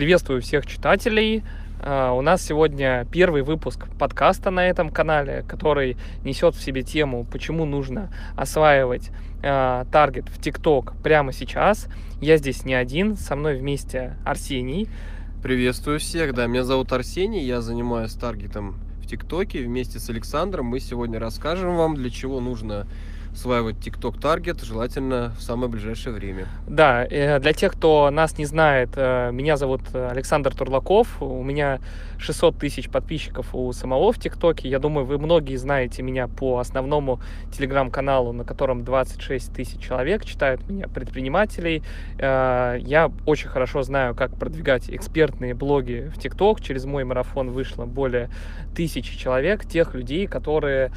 Приветствую всех читателей. Uh, у нас сегодня первый выпуск подкаста на этом канале, который несет в себе тему, почему нужно осваивать uh, таргет в ТикТок прямо сейчас. Я здесь не один, со мной вместе Арсений. Приветствую всех, да, меня зовут Арсений, я занимаюсь таргетом в ТикТоке вместе с Александром. Мы сегодня расскажем вам, для чего нужно осваивать TikTok Target, желательно в самое ближайшее время. Да, э, для тех, кто нас не знает, э, меня зовут Александр Турлаков, у меня 600 тысяч подписчиков у самого в ТикТоке. Я думаю, вы многие знаете меня по основному телеграм-каналу, на котором 26 тысяч человек читают меня, предпринимателей. Э, я очень хорошо знаю, как продвигать экспертные блоги в ТикТок. Через мой марафон вышло более тысячи человек, тех людей, которые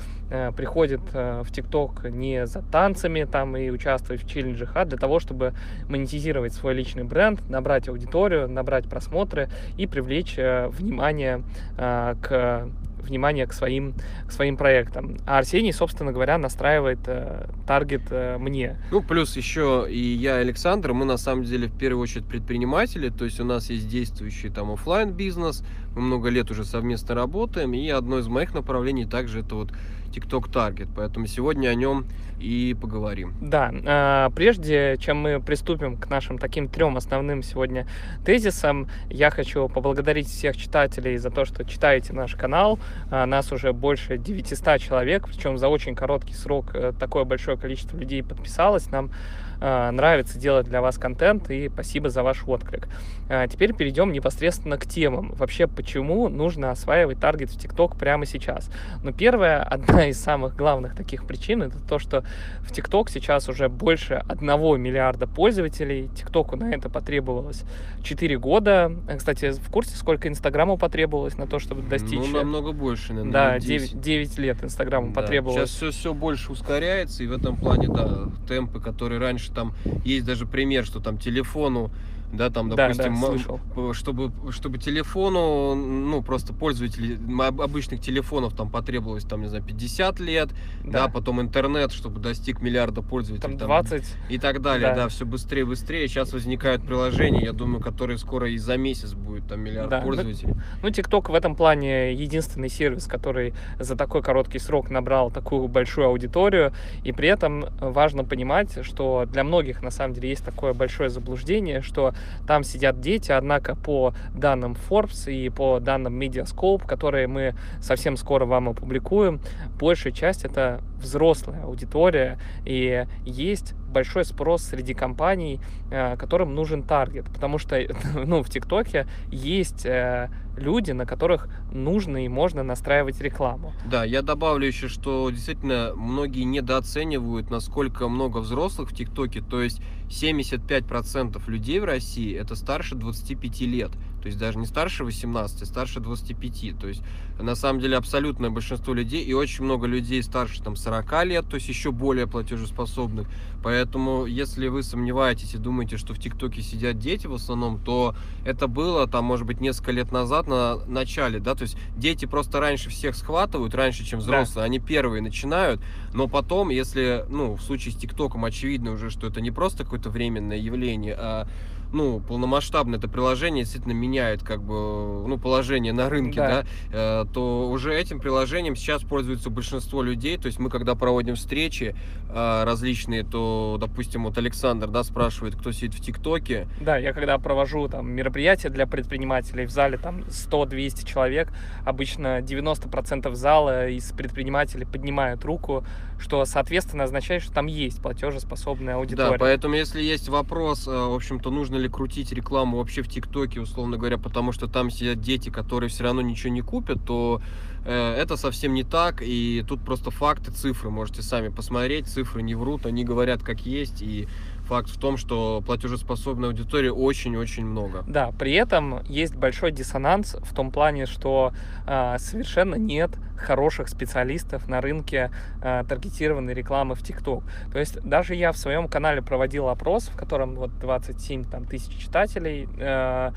приходят в ТикТок не за танцами там и участвовать в челленджах, а для того, чтобы монетизировать свой личный бренд, набрать аудиторию, набрать просмотры и привлечь э, внимание э, к внимание к своим, к своим проектам. А Арсений, собственно говоря, настраивает э, таргет э, мне. Ну, плюс еще и я, Александр, мы на самом деле в первую очередь предприниматели, то есть у нас есть действующий там офлайн бизнес, мы много лет уже совместно работаем, и одно из моих направлений также это вот TikTok Target, поэтому сегодня о нем и поговорим. Да, э, прежде чем мы приступим к нашим таким трем основным сегодня тезисам, я хочу поблагодарить всех читателей за то, что читаете наш канал. Э, нас уже больше 900 человек, причем за очень короткий срок э, такое большое количество людей подписалось. Нам а, нравится делать для вас контент, и спасибо за ваш отклик. А, теперь перейдем непосредственно к темам. Вообще, почему нужно осваивать таргет в ТикТок прямо сейчас? Ну, первая, одна из самых главных таких причин, это то, что в ТикТок сейчас уже больше одного миллиарда пользователей. ТикТоку на это потребовалось 4 года. Кстати, в курсе, сколько Инстаграму потребовалось на то, чтобы достичь? Ну, намного больше, наверное. Да, 9, 9 лет Инстаграму да. потребовалось. Сейчас все, все больше ускоряется, и в этом плане, да, темпы, которые раньше там есть даже пример, что там телефону да, там, допустим, да, да, чтобы, чтобы телефону, ну, просто пользователей обычных телефонов там потребовалось, там, не знаю, 50 лет, да, да потом интернет, чтобы достиг миллиарда пользователей. Там 20. Там, и так далее, да. да, все быстрее и быстрее. Сейчас возникают приложения, я думаю, которые скоро и за месяц будет там миллиард да. пользователей. Ну, TikTok в этом плане единственный сервис, который за такой короткий срок набрал такую большую аудиторию, и при этом важно понимать, что для многих, на самом деле, есть такое большое заблуждение, что там сидят дети, однако по данным Forbes и по данным Mediascope, которые мы совсем скоро вам опубликуем, большая часть это взрослая аудитория, и есть большой спрос среди компаний, э, которым нужен таргет, потому что ну, в ТикТоке есть э, люди, на которых нужно и можно настраивать рекламу. Да, я добавлю еще, что действительно многие недооценивают, насколько много взрослых в ТикТоке, то есть 75% людей в России это старше 25 лет. То есть даже не старше 18, а старше 25. То есть на самом деле абсолютное большинство людей и очень много людей старше там 40 лет, то есть еще более платежеспособных. Поэтому если вы сомневаетесь и думаете, что в ТикТоке сидят дети в основном, то это было там, может быть, несколько лет назад на начале, да, то есть дети просто раньше всех схватывают, раньше, чем взрослые, да. они первые начинают, но потом, если, ну, в случае с ТикТоком очевидно уже, что это не просто какое-то временное явление, а ну, полномасштабно это приложение действительно меняет как бы, ну, положение на рынке, да, да э, то уже этим приложением сейчас пользуется большинство людей. То есть мы, когда проводим встречи э, различные, то, допустим, вот Александр, да, спрашивает, кто сидит в ТикТоке. Да, я когда провожу там мероприятия для предпринимателей в зале, там 100-200 человек, обычно 90% зала из предпринимателей поднимают руку, что, соответственно, означает, что там есть платежеспособная аудитория. Да, поэтому если есть вопрос, э, в общем-то, нужно ли крутить рекламу вообще в ТикТоке, условно говоря, потому что там сидят дети, которые все равно ничего не купят, то э, это совсем не так, и тут просто факты, цифры, можете сами посмотреть, цифры не врут, они говорят как есть, и факт в том, что платежеспособной аудитории очень-очень много. Да, при этом есть большой диссонанс в том плане, что э, совершенно нет хороших специалистов на рынке э, таргетированной рекламы в ТикТок. То есть даже я в своем канале проводил опрос, в котором вот 27 там, тысяч читателей, э,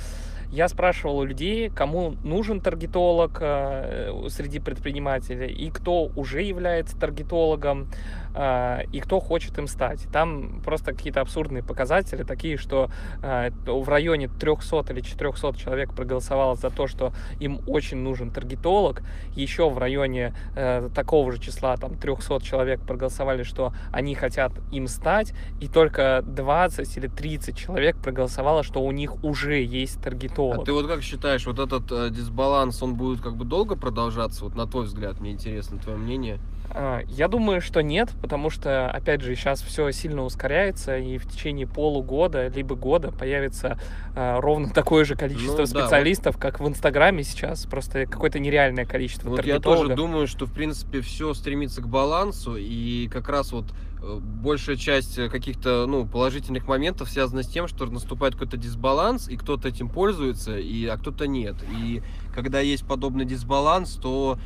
я спрашивал у людей, кому нужен таргетолог э, среди предпринимателей и кто уже является таргетологом, э, и кто хочет им стать. Там просто какие-то абсурдные показатели, такие, что э, в районе 300 или 400 человек проголосовало за то, что им очень нужен таргетолог, еще в районе такого же числа, там, 300 человек проголосовали, что они хотят им стать, и только 20 или 30 человек проголосовало, что у них уже есть таргетолог. А ты вот как считаешь, вот этот э, дисбаланс, он будет как бы долго продолжаться? Вот на твой взгляд, мне интересно твое мнение. А, я думаю, что нет, потому что, опять же, сейчас все сильно ускоряется, и в течение полугода либо года появится а, ровно такое же количество ну, специалистов, да, вот... как в Инстаграме сейчас, просто какое-то нереальное количество. Вот я тоже думаю, что в принципе все стремится к балансу, и как раз вот э, большая часть каких-то ну, положительных моментов связана с тем, что наступает какой-то дисбаланс, и кто-то этим пользуется, и, а кто-то нет. И когда есть подобный дисбаланс, то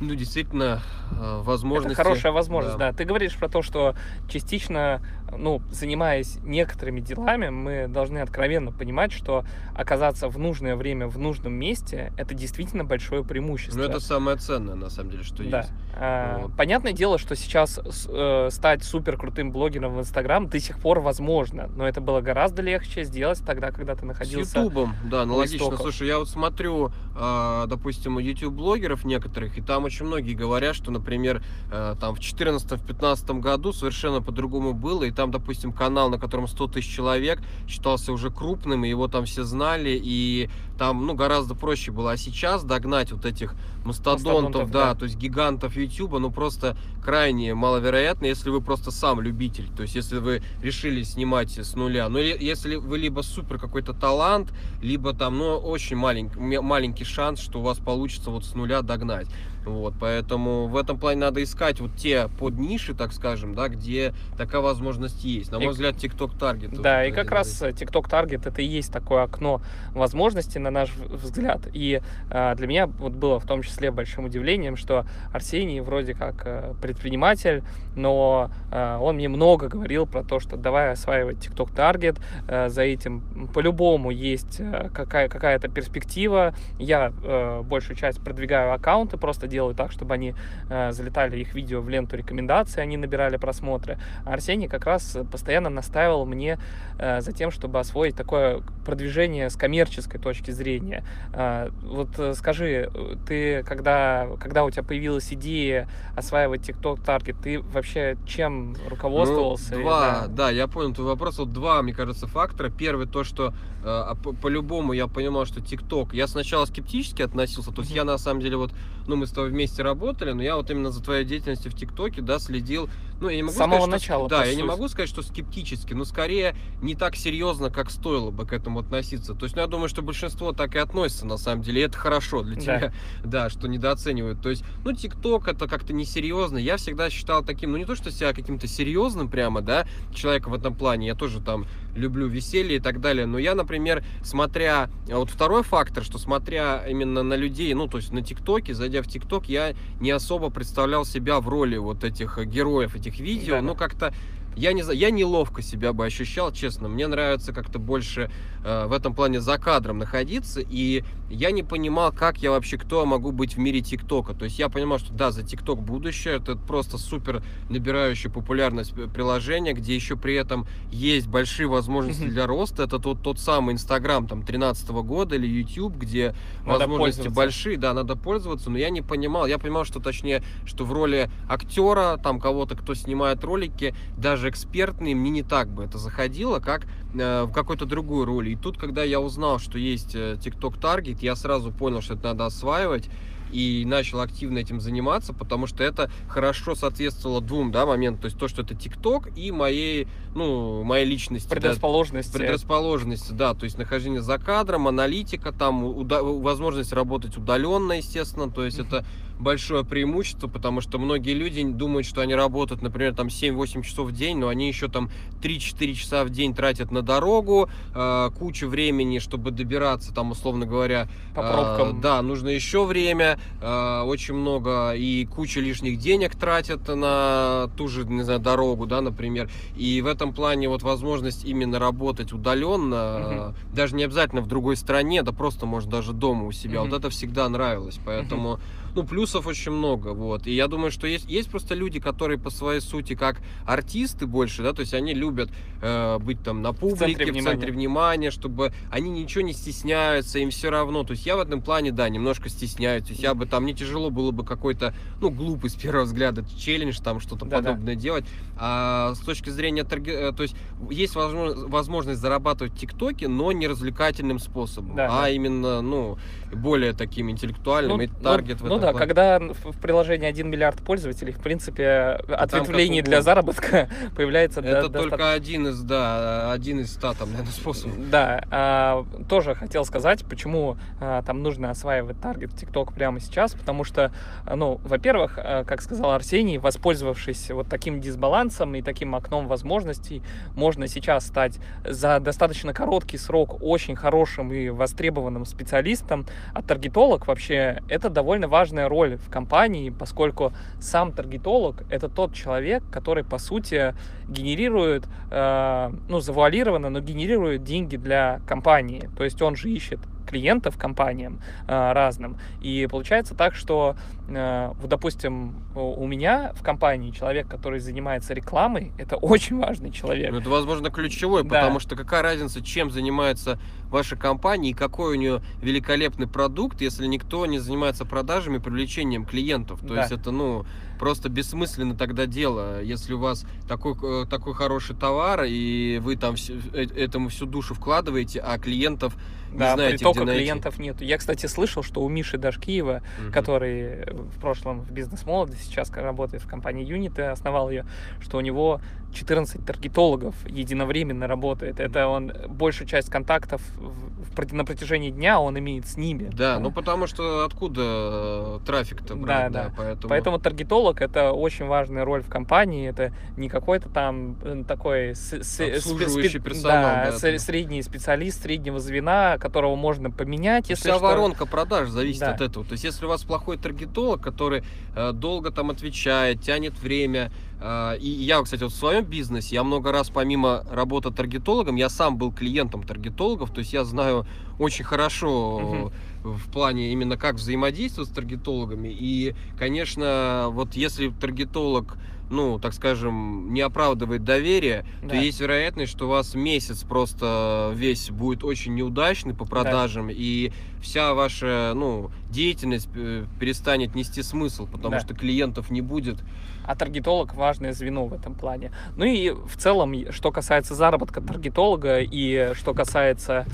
ну, действительно, э, возможность. Это хорошая возможность, да. да. Ты говоришь про то, что частично ну, занимаясь некоторыми делами, мы должны откровенно понимать, что оказаться в нужное время в нужном месте – это действительно большое преимущество. Ну, это самое ценное, на самом деле, что да. есть. А, вот. Понятное дело, что сейчас э, стать супер крутым блогером в Инстаграм до сих пор возможно, но это было гораздо легче сделать тогда, когда ты находился С Ютубом, да, аналогично. Слушай, я вот смотрю, э, допустим, YouTube-блогеров некоторых, и там очень многие говорят, что, например, э, там в 2014-2015 году совершенно по-другому было, и там, допустим, канал, на котором 100 тысяч человек, считался уже крупным, и его там все знали, и там, ну, гораздо проще было. А сейчас догнать вот этих мастодонтов, мастодонтов да, да, то есть гигантов YouTube, ну, просто крайне маловероятно, если вы просто сам любитель, то есть если вы решили снимать с нуля. Но если вы либо супер какой-то талант, либо там, ну, очень маленький, маленький шанс, что у вас получится вот с нуля догнать. Вот, поэтому в этом плане надо искать вот те под ниши, так скажем, да, где такая возможность есть. На мой и, взгляд, TikTok Target. Да, и как раз TikTok Target это и есть такое окно возможностей, на наш взгляд. И э, для меня вот было в том числе большим удивлением, что Арсений вроде как э, предприниматель, но э, он мне много говорил про то, что давай осваивать TikTok Target, э, за этим по-любому есть э, какая- какая-то перспектива. Я э, большую часть продвигаю аккаунты, просто делаю так, чтобы они э, залетали их видео в ленту рекомендаций, они набирали просмотры. А Арсений как раз постоянно настаивал мне э, за тем, чтобы освоить такое продвижение с коммерческой точки зрения. Э, вот э, скажи, ты когда, когда у тебя появилась идея осваивать TikTok Target, ты вообще чем руководствовался? Ну, два, да. да, я понял твой вопрос. Вот два, мне кажется, фактора. Первый то, что э, по-любому я понимал, что TikTok. Я сначала скептически относился, то есть mm-hmm. я на самом деле вот, ну мы с тобой вместе работали, но я вот именно за твоей деятельностью в ТикТоке, да, следил. Ну я не могу с самого сказать, начала. Что, да, я суть. не могу сказать, что скептически, но скорее не так серьезно, как стоило бы к этому относиться. То есть, ну я думаю, что большинство так и относится на самом деле, и это хорошо для тебя, да, да что недооценивают. То есть, ну ТикТок это как-то несерьезно. Я всегда считал таким, ну не то, что себя каким-то серьезным прямо, да, человека в этом плане. Я тоже там люблю веселье и так далее. Но я, например, смотря... Вот второй фактор, что смотря именно на людей, ну, то есть на ТикТоке, зайдя в ТикТок, я не особо представлял себя в роли вот этих героев этих видео. Да, ну, как-то я не знаю, я неловко себя бы ощущал, честно. Мне нравится как-то больше э, в этом плане за кадром находиться, и я не понимал, как я вообще, кто могу быть в мире ТикТока. То есть я понимал, что да, за ТикТок будущее, это просто супер набирающее популярность приложение, где еще при этом есть большие возможности для роста. Это тот, тот самый Инстаграм там 13 года или YouTube, где надо возможности большие, да, надо пользоваться, но я не понимал, я понимал, что точнее, что в роли актера, там кого-то, кто снимает ролики, даже даже экспертные, мне не так бы это заходило, как э, в какой-то другой роли. И тут, когда я узнал, что есть э, TikTok Target, я сразу понял, что это надо осваивать и начал активно этим заниматься, потому что это хорошо соответствовало двум да, моментам. То есть то, что это ТикТок и моей, ну, моей личности. Предрасположенности. Да, предрасположенности, да. То есть нахождение за кадром, аналитика, там, уда- возможность работать удаленно, естественно. То есть mm-hmm. это большое преимущество, потому что многие люди думают, что они работают, например, там 7-8 часов в день, но они еще там 3-4 часа в день тратят на дорогу, э, кучу времени, чтобы добираться, там, условно говоря, по пробкам. Э, да, нужно еще время, э, очень много и куча лишних денег тратят на ту же, не знаю, дорогу, да, например. И в этом плане вот возможность именно работать удаленно, угу. даже не обязательно в другой стране, да просто может даже дома у себя. Угу. Вот это всегда нравилось, поэтому. Угу ну, плюсов очень много, вот. И я думаю, что есть, есть просто люди, которые по своей сути как артисты больше, да, то есть они любят э, быть там на публике, в центре, в центре внимания, чтобы они ничего не стесняются, им все равно. То есть я в этом плане, да, немножко стесняюсь. То есть я бы там, не тяжело было бы какой-то, ну, глупый с первого взгляда челлендж, там что-то да, подобное да. делать. А с точки зрения торги... Э, то есть есть возможность зарабатывать в ТикТоке, но не развлекательным способом, да, а да. именно, ну, более таким интеллектуальным, ну, и таргет ну, в этом да, плане. когда в приложении 1 миллиард пользователей, в принципе, ответвлений для заработка появляется... Это до, только достаточно... один из, да, один из ста там, наверное, способов. Да, а, тоже хотел сказать, почему а, там нужно осваивать таргет TikTok прямо сейчас, потому что, ну, во-первых, а, как сказал Арсений, воспользовавшись вот таким дисбалансом и таким окном возможностей, можно сейчас стать за достаточно короткий срок очень хорошим и востребованным специалистом, а таргетолог вообще это довольно важная роль в компании, поскольку сам таргетолог это тот человек, который по сути генерирует, э, ну завуалированно, но генерирует деньги для компании. То есть он же ищет клиентов компаниям э, разным. И получается так, что, э, вот, допустим, у меня в компании человек, который занимается рекламой, это очень важный человек. Ну, это, возможно, ключевой, да. потому что какая разница, чем занимается ваша компания и какой у нее великолепный продукт, если никто не занимается продажами, привлечением клиентов. То да. есть это, ну, просто бессмысленно тогда дело, если у вас такой, э, такой хороший товар, и вы там э, этому всю душу вкладываете, а клиентов да, не знаете, притока где клиентов нет. Я, кстати, слышал, что у Миши Дашкиева, угу. который в прошлом в бизнес-молоде, сейчас работает в компании Unity, основал ее, что у него 14 таргетологов единовременно работает. Это он большую часть контактов в, на протяжении дня он имеет с ними. Да, ну потому что откуда э, трафик-то брать, да, да, да. Поэтому... поэтому таргетолог это очень важная роль в компании. Это не какой-то там э, такой с, с, обслуживающий спе- персонал, да, да, средний специалист среднего звена, которого можно поменять, если Вся что. воронка продаж зависит да. от этого. То есть если у вас плохой таргетолог, который э, долго там отвечает, тянет время, э, и я, кстати, вот в своем бизнесе, я много раз помимо работы таргетологом, я сам был клиентом таргетологов, то есть я знаю очень хорошо угу. в плане именно как взаимодействовать с таргетологами. И, конечно, вот если таргетолог ну, так скажем, не оправдывает доверие, да. то есть вероятность, что у вас месяц просто весь будет очень неудачный по продажам, да. и вся ваша, ну, деятельность э, перестанет нести смысл, потому да. что клиентов не будет. А таргетолог важное звено в этом плане. Ну и в целом, что касается заработка таргетолога и что касается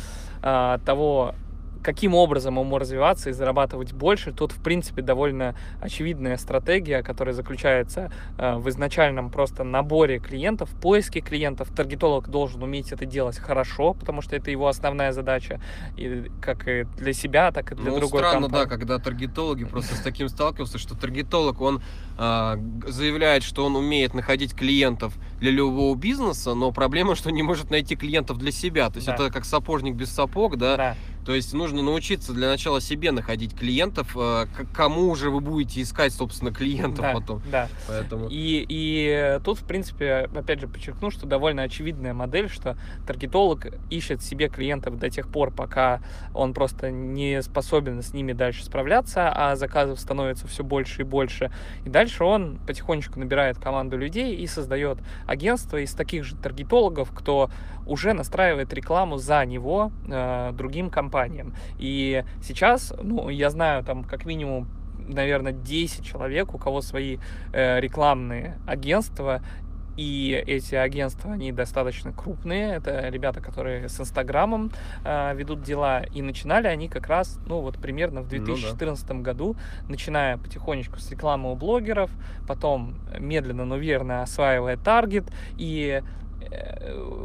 э, того, каким образом ему развиваться и зарабатывать больше, тут, в принципе, довольно очевидная стратегия, которая заключается э, в изначальном просто наборе клиентов, поиске клиентов. Таргетолог должен уметь это делать хорошо, потому что это его основная задача, и как и для себя, так и для ну, другой странно, компании. да, когда таргетологи просто с таким сталкивался, что таргетолог, он э, заявляет, что он умеет находить клиентов для любого бизнеса, но проблема, что не может найти клиентов для себя. То есть да. это как сапожник без сапог, да? да. То есть нужно научиться для начала себе находить клиентов, э, кому же вы будете искать, собственно, клиентов да, потом. Да. Поэтому... И, и тут, в принципе, опять же подчеркну, что довольно очевидная модель, что таргетолог ищет себе клиентов до тех пор, пока он просто не способен с ними дальше справляться, а заказов становится все больше и больше. И дальше он потихонечку набирает команду людей и создает агентство из таких же таргетологов, кто уже настраивает рекламу за него э, другим компаниям. И сейчас, ну, я знаю там как минимум наверное, 10 человек, у кого свои э, рекламные агентства, и эти агентства, они достаточно крупные. Это ребята, которые с Инстаграмом э, ведут дела. И начинали они как раз, ну вот примерно в 2014 ну, да. году, начиная потихонечку с рекламы у блогеров, потом медленно, но верно осваивая таргет. И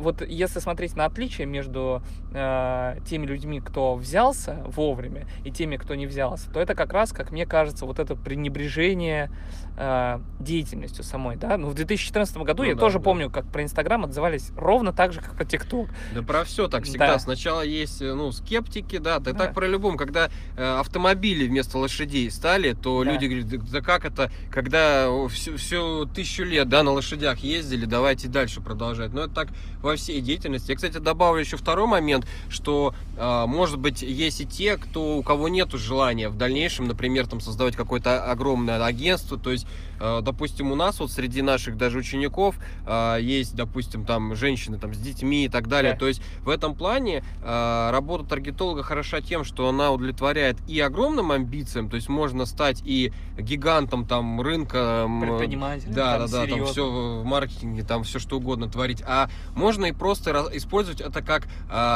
вот если смотреть на отличие между э, теми людьми, кто взялся вовремя, и теми, кто не взялся, то это как раз, как мне кажется, вот это пренебрежение э, деятельностью самой, да. Ну, в 2014 году ну, я да, тоже да. помню, как про Инстаграм отзывались ровно так же, как про ТикТок. Да про все так всегда. Да. Сначала есть, э, ну, скептики, да, да. так про любом. Когда э, автомобили вместо лошадей стали, то да. люди говорят, да как это, когда всю, всю тысячу лет, да, на лошадях ездили, давайте дальше продолжать. Но это так во всей деятельности. Я, кстати, добавлю еще второй момент, что, э, может быть, есть и те, кто, у кого нет желания в дальнейшем, например, там создавать какое-то огромное агентство, то есть Э, допустим, у нас вот среди наших даже учеников э, есть, допустим, там женщины там с детьми и так далее. Да. То есть в этом плане э, работа таргетолога хороша тем, что она удовлетворяет и огромным амбициям, то есть можно стать и гигантом там рынка, предпринимателем, да, да, да, там все в маркетинге, там все что угодно творить, а можно и просто использовать это как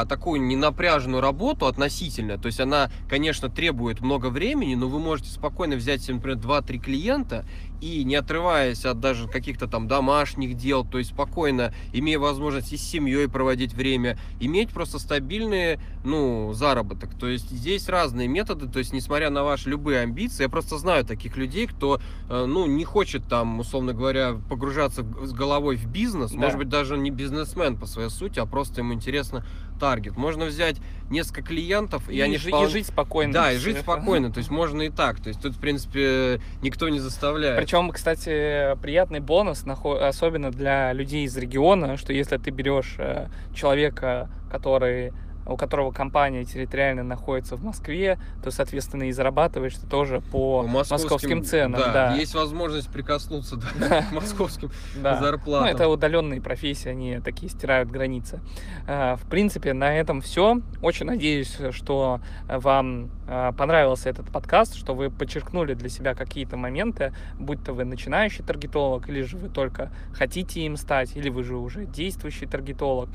такую ненапряженную работу относительно, то есть она, конечно, требует много времени, но вы можете спокойно взять например, 2-3 клиента и не отрываясь от даже каких-то там домашних дел, то есть спокойно, имея возможность и с семьей проводить время, иметь просто стабильный, ну, заработок. То есть здесь разные методы, то есть несмотря на ваши любые амбиции, я просто знаю таких людей, кто, э, ну, не хочет там, условно говоря, погружаться с головой в бизнес, да. может быть, даже не бизнесмен по своей сути, а просто ему интересно таргет. Можно взять несколько клиентов, и, и они вполне... и жить спокойно. Да, и жить спокойно. То есть можно и так. То есть тут, в принципе, никто не заставляет. Причем, кстати, приятный бонус, особенно для людей из региона, что если ты берешь э, человека, который у которого компания территориально находится в Москве, то, соответственно, и зарабатываешь ты тоже по московским, московским ценам. Да, да, есть возможность прикоснуться да, к московским зарплатам. Ну, это удаленные профессии, они такие стирают границы. А, в принципе, на этом все. Очень надеюсь, что вам а, понравился этот подкаст, что вы подчеркнули для себя какие-то моменты, будь то вы начинающий таргетолог, или же вы только хотите им стать, или вы же уже действующий таргетолог.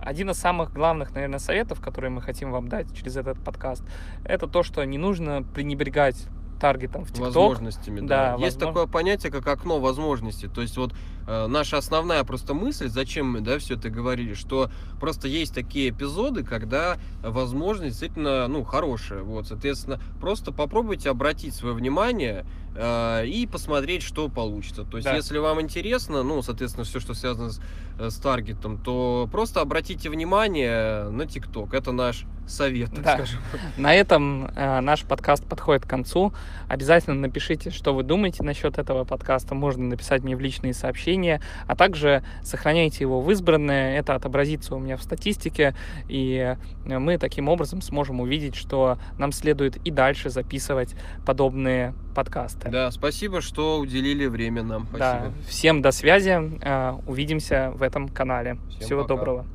Один из самых главных, наверное, советов, которые мы хотим вам дать через этот подкаст, это то, что не нужно пренебрегать таргетом в TikTok. Возможностями, да. да Есть возможно... такое понятие, как окно возможностей. То есть вот э, наша основная просто мысль, зачем мы, да, все это говорили, что просто есть такие эпизоды, когда возможность действительно, ну, хорошая. Вот, соответственно, просто попробуйте обратить свое внимание э, и посмотреть, что получится. То есть, да. если вам интересно, ну, соответственно, все, что связано с, э, с таргетом, то просто обратите внимание на ТикТок. Это наш совет, так да. скажем. На этом э, наш подкаст подходит к концу. Обязательно напишите, что вы думаете насчет этого подкаста. Можно написать мне в личные сообщения, а также сохраняйте его в избранное. Это отобразится у меня в статистике, и мы таким образом сможем увидеть, что нам следует и дальше записывать подобные подкасты. Да, спасибо, что уделили время нам. Спасибо. Да, всем до связи. Э, увидимся в этом канале. Всем Всего пока. доброго.